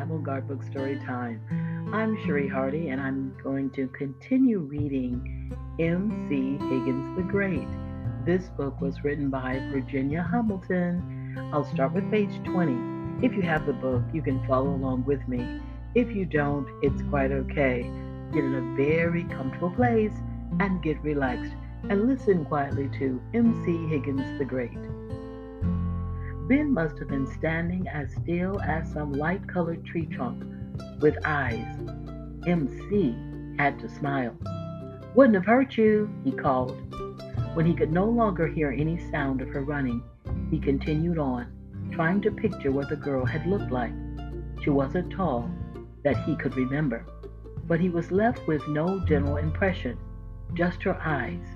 welcome back Book Story Time. I'm Cherie Hardy, and I'm going to continue reading M.C. Higgins the Great. This book was written by Virginia Hamilton. I'll start with page 20. If you have the book, you can follow along with me. If you don't, it's quite okay. Get in a very comfortable place and get relaxed and listen quietly to M.C. Higgins the Great. Ben must have been standing as still as some light colored tree trunk with eyes. MC had to smile. Wouldn't have hurt you, he called. When he could no longer hear any sound of her running, he continued on, trying to picture what the girl had looked like. She wasn't tall, that he could remember, but he was left with no general impression, just her eyes,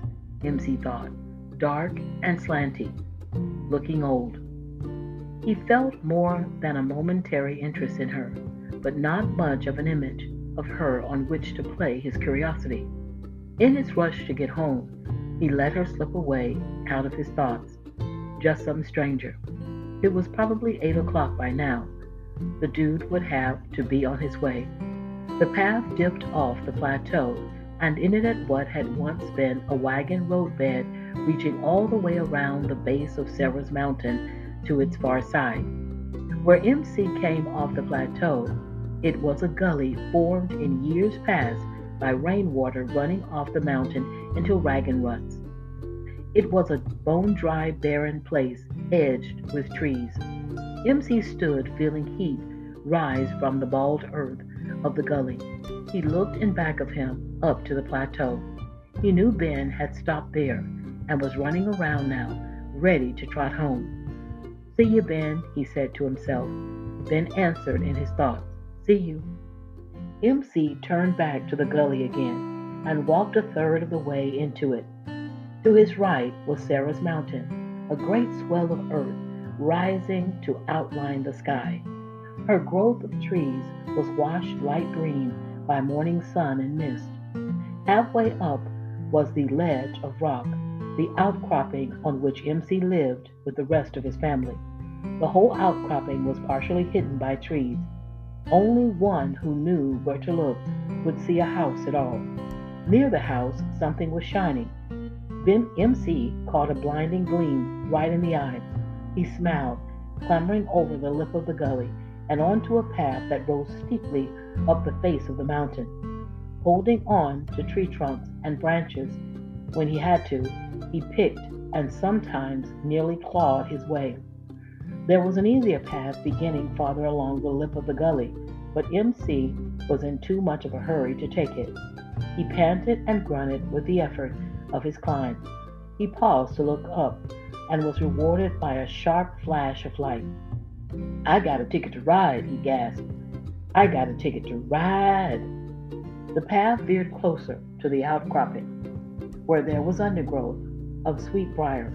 MC thought, dark and slanty, looking old. He felt more than a momentary interest in her, but not much of an image of her on which to play his curiosity. In his rush to get home, he let her slip away out of his thoughts. Just some stranger. It was probably eight o'clock by now. The dude would have to be on his way. The path dipped off the plateau and ended at what had once been a wagon roadbed reaching all the way around the base of Sarah's Mountain to its far side. Where MC came off the plateau, it was a gully formed in years past by rainwater running off the mountain into wagon ruts. It was a bone dry, barren place edged with trees. MC stood feeling heat rise from the bald earth of the gully. He looked in back of him up to the plateau. He knew Ben had stopped there and was running around now, ready to trot home. See you, Ben, he said to himself. Ben answered in his thoughts, See you. MC turned back to the gully again and walked a third of the way into it. To his right was Sarah's mountain, a great swell of earth rising to outline the sky. Her growth of trees was washed light green by morning sun and mist. Halfway up was the ledge of rock the outcropping on which MC lived with the rest of his family. The whole outcropping was partially hidden by trees. Only one who knew where to look would see a house at all. Near the house, something was shining. Then MC caught a blinding gleam right in the eyes. He smiled, clambering over the lip of the gully and onto a path that rose steeply up the face of the mountain. Holding on to tree trunks and branches when he had to, he picked and sometimes nearly clawed his way. There was an easier path beginning farther along the lip of the gully, but MC was in too much of a hurry to take it. He panted and grunted with the effort of his climb. He paused to look up and was rewarded by a sharp flash of light. I got a ticket to ride, he gasped. I got a ticket to ride. The path veered closer to the outcropping, where there was undergrowth of sweet briar.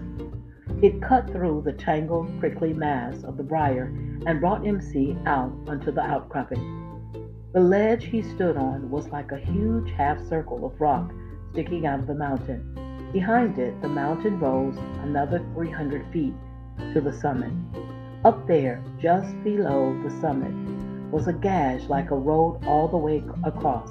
It cut through the tangled, prickly mass of the briar and brought MC out onto the outcropping. The ledge he stood on was like a huge half circle of rock sticking out of the mountain. Behind it, the mountain rose another 300 feet to the summit. Up there, just below the summit, was a gash like a road all the way across.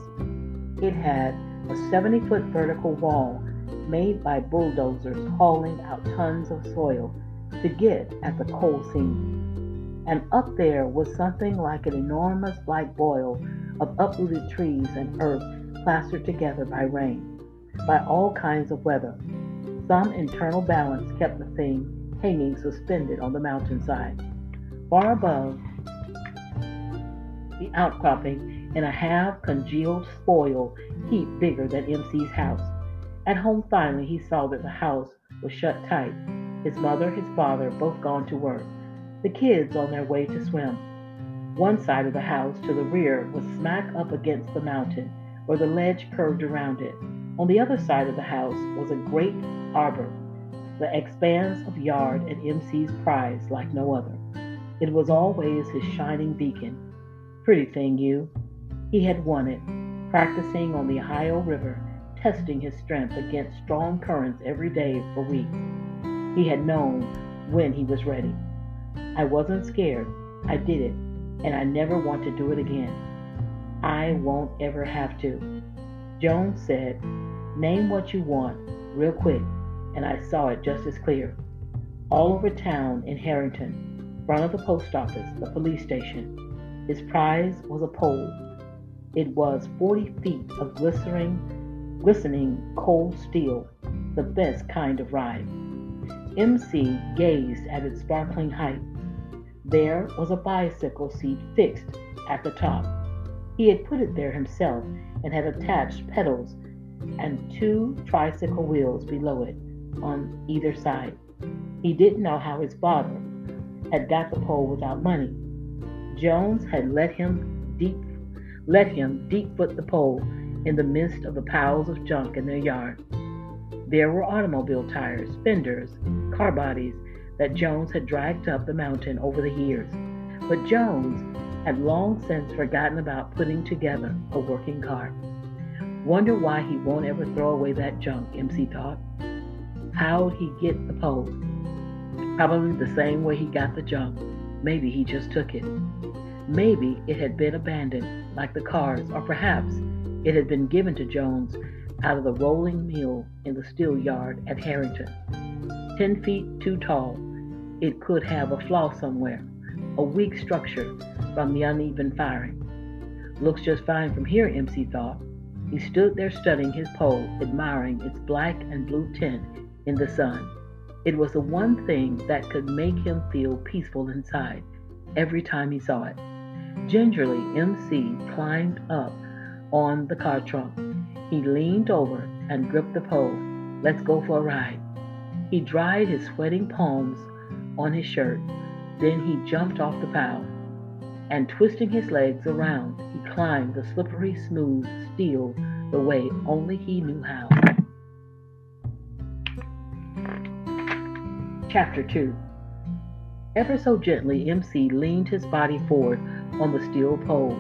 It had a 70 foot vertical wall made by bulldozers hauling out tons of soil to get at the coal seam. And up there was something like an enormous black boil of uprooted trees and earth plastered together by rain, by all kinds of weather. Some internal balance kept the thing hanging suspended on the mountainside. Far above, the outcropping in a half congealed spoil heap bigger than MC's house at home finally, he saw that the house was shut tight. His mother, his father, both gone to work. The kids on their way to swim. One side of the house to the rear was smack up against the mountain, where the ledge curved around it. On the other side of the house was a great arbor, the expanse of yard and MC's prize like no other. It was always his shining beacon. Pretty thing, you. He had won it, practicing on the Ohio River testing his strength against strong currents every day for weeks. He had known when he was ready. I wasn't scared. I did it, and I never want to do it again. I won't ever have to. Jones said, Name what you want, real quick, and I saw it just as clear. All over town in Harenton, front of the post office, the police station, his prize was a pole. It was 40 feet of glistening, glistening cold steel, the best kind of ride. MC gazed at its sparkling height. There was a bicycle seat fixed at the top. He had put it there himself and had attached pedals and two tricycle wheels below it on either side. He didn't know how his father had got the pole without money. Jones had let him deep let him deep foot the pole in the midst of the piles of junk in their yard. There were automobile tires, fenders, car bodies that Jones had dragged up the mountain over the years. But Jones had long since forgotten about putting together a working car. Wonder why he won't ever throw away that junk, MC thought. How'd he get the pole? Probably the same way he got the junk. Maybe he just took it. Maybe it had been abandoned, like the cars, or perhaps it had been given to Jones out of the rolling mill in the steel yard at Harenton. Ten feet too tall, it could have a flaw somewhere, a weak structure from the uneven firing. Looks just fine from here, MC thought. He stood there studying his pole, admiring its black and blue tint in the sun. It was the one thing that could make him feel peaceful inside every time he saw it. Gingerly, MC climbed up on the car trunk. He leaned over and gripped the pole. Let's go for a ride. He dried his sweating palms on his shirt. Then he jumped off the pile and twisting his legs around, he climbed the slippery, smooth steel the way only he knew how. Chapter 2 Ever so gently, MC leaned his body forward on the steel pole.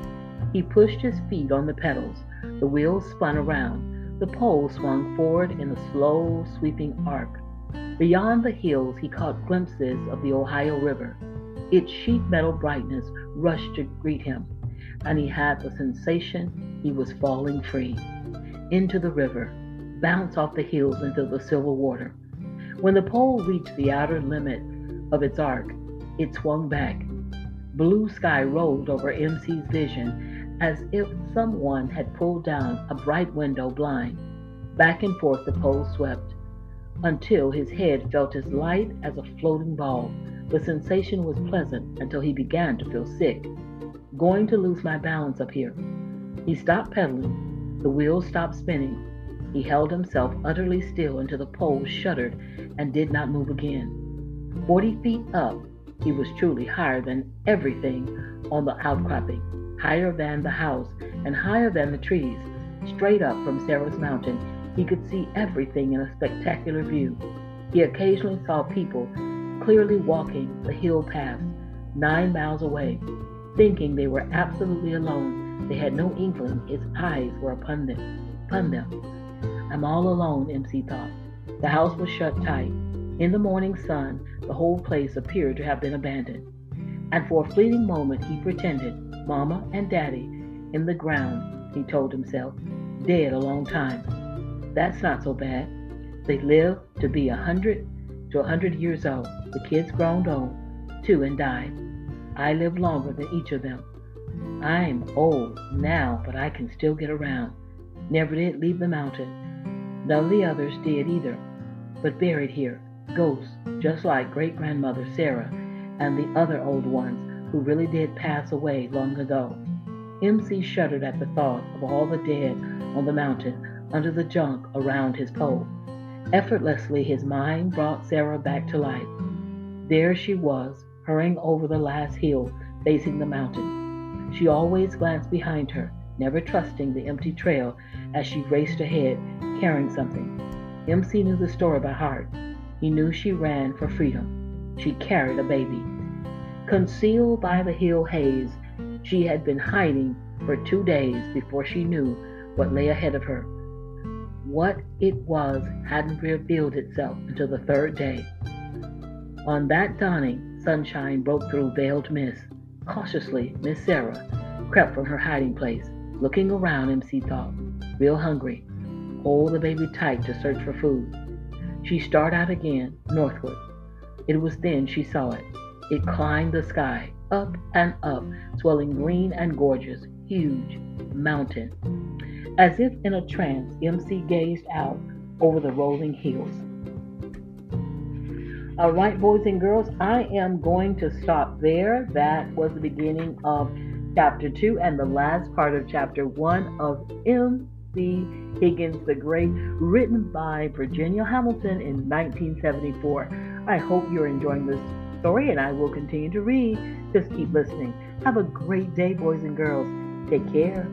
He pushed his feet on the pedals. The wheels spun around. The pole swung forward in a slow, sweeping arc. Beyond the hills, he caught glimpses of the Ohio River. Its sheet metal brightness rushed to greet him, and he had the sensation he was falling free into the river, bounce off the hills into the silver water. When the pole reached the outer limit of its arc, it swung back. Blue sky rolled over MC's vision as if someone had pulled down a bright window blind. Back and forth the pole swept until his head felt as light as a floating ball. The sensation was pleasant until he began to feel sick. Going to lose my balance up here. He stopped pedaling. The wheels stopped spinning. He held himself utterly still until the pole shuddered and did not move again. Forty feet up, he was truly higher than everything on the outcropping, higher than the house, and higher than the trees. Straight up from Sarah's mountain, he could see everything in a spectacular view. He occasionally saw people clearly walking the hill paths nine miles away, thinking they were absolutely alone. They had no inkling his eyes were upon them. Upon them. I'm all alone, MC thought. The house was shut tight. In the morning sun, the whole place appeared to have been abandoned. And for a fleeting moment, he pretended Mama and Daddy in the ground, he told himself, dead a long time. That's not so bad. They live to be a hundred to a hundred years old. The kids grown old, too, and died. I lived longer than each of them. I'm old now, but I can still get around. Never did leave the mountain. None of the others did either, but buried here, ghosts, just like great grandmother Sarah and the other old ones who really did pass away long ago. MC shuddered at the thought of all the dead on the mountain under the junk around his pole. Effortlessly, his mind brought Sarah back to life. There she was, hurrying over the last hill facing the mountain. She always glanced behind her, never trusting the empty trail as she raced ahead, carrying something. MC knew the story by heart. He knew she ran for freedom. She carried a baby. Concealed by the hill haze, she had been hiding for two days before she knew what lay ahead of her. What it was hadn't revealed itself until the third day. On that dawning, sunshine broke through veiled mist. Cautiously, Miss Sarah crept from her hiding place. Looking around, MC thought, real hungry. Hold the baby tight to search for food. She started out again, northward. It was then she saw it. It climbed the sky, up and up, swelling green and gorgeous, huge mountain. As if in a trance, MC gazed out over the rolling hills. All right, boys and girls, I am going to stop there. That was the beginning of chapter 2 and the last part of chapter 1 of C. Higgins the Great, written by Virginia Hamilton in 1974. I hope you're enjoying this story and I will continue to read. Just keep listening. Have a great day, boys and girls. Take care.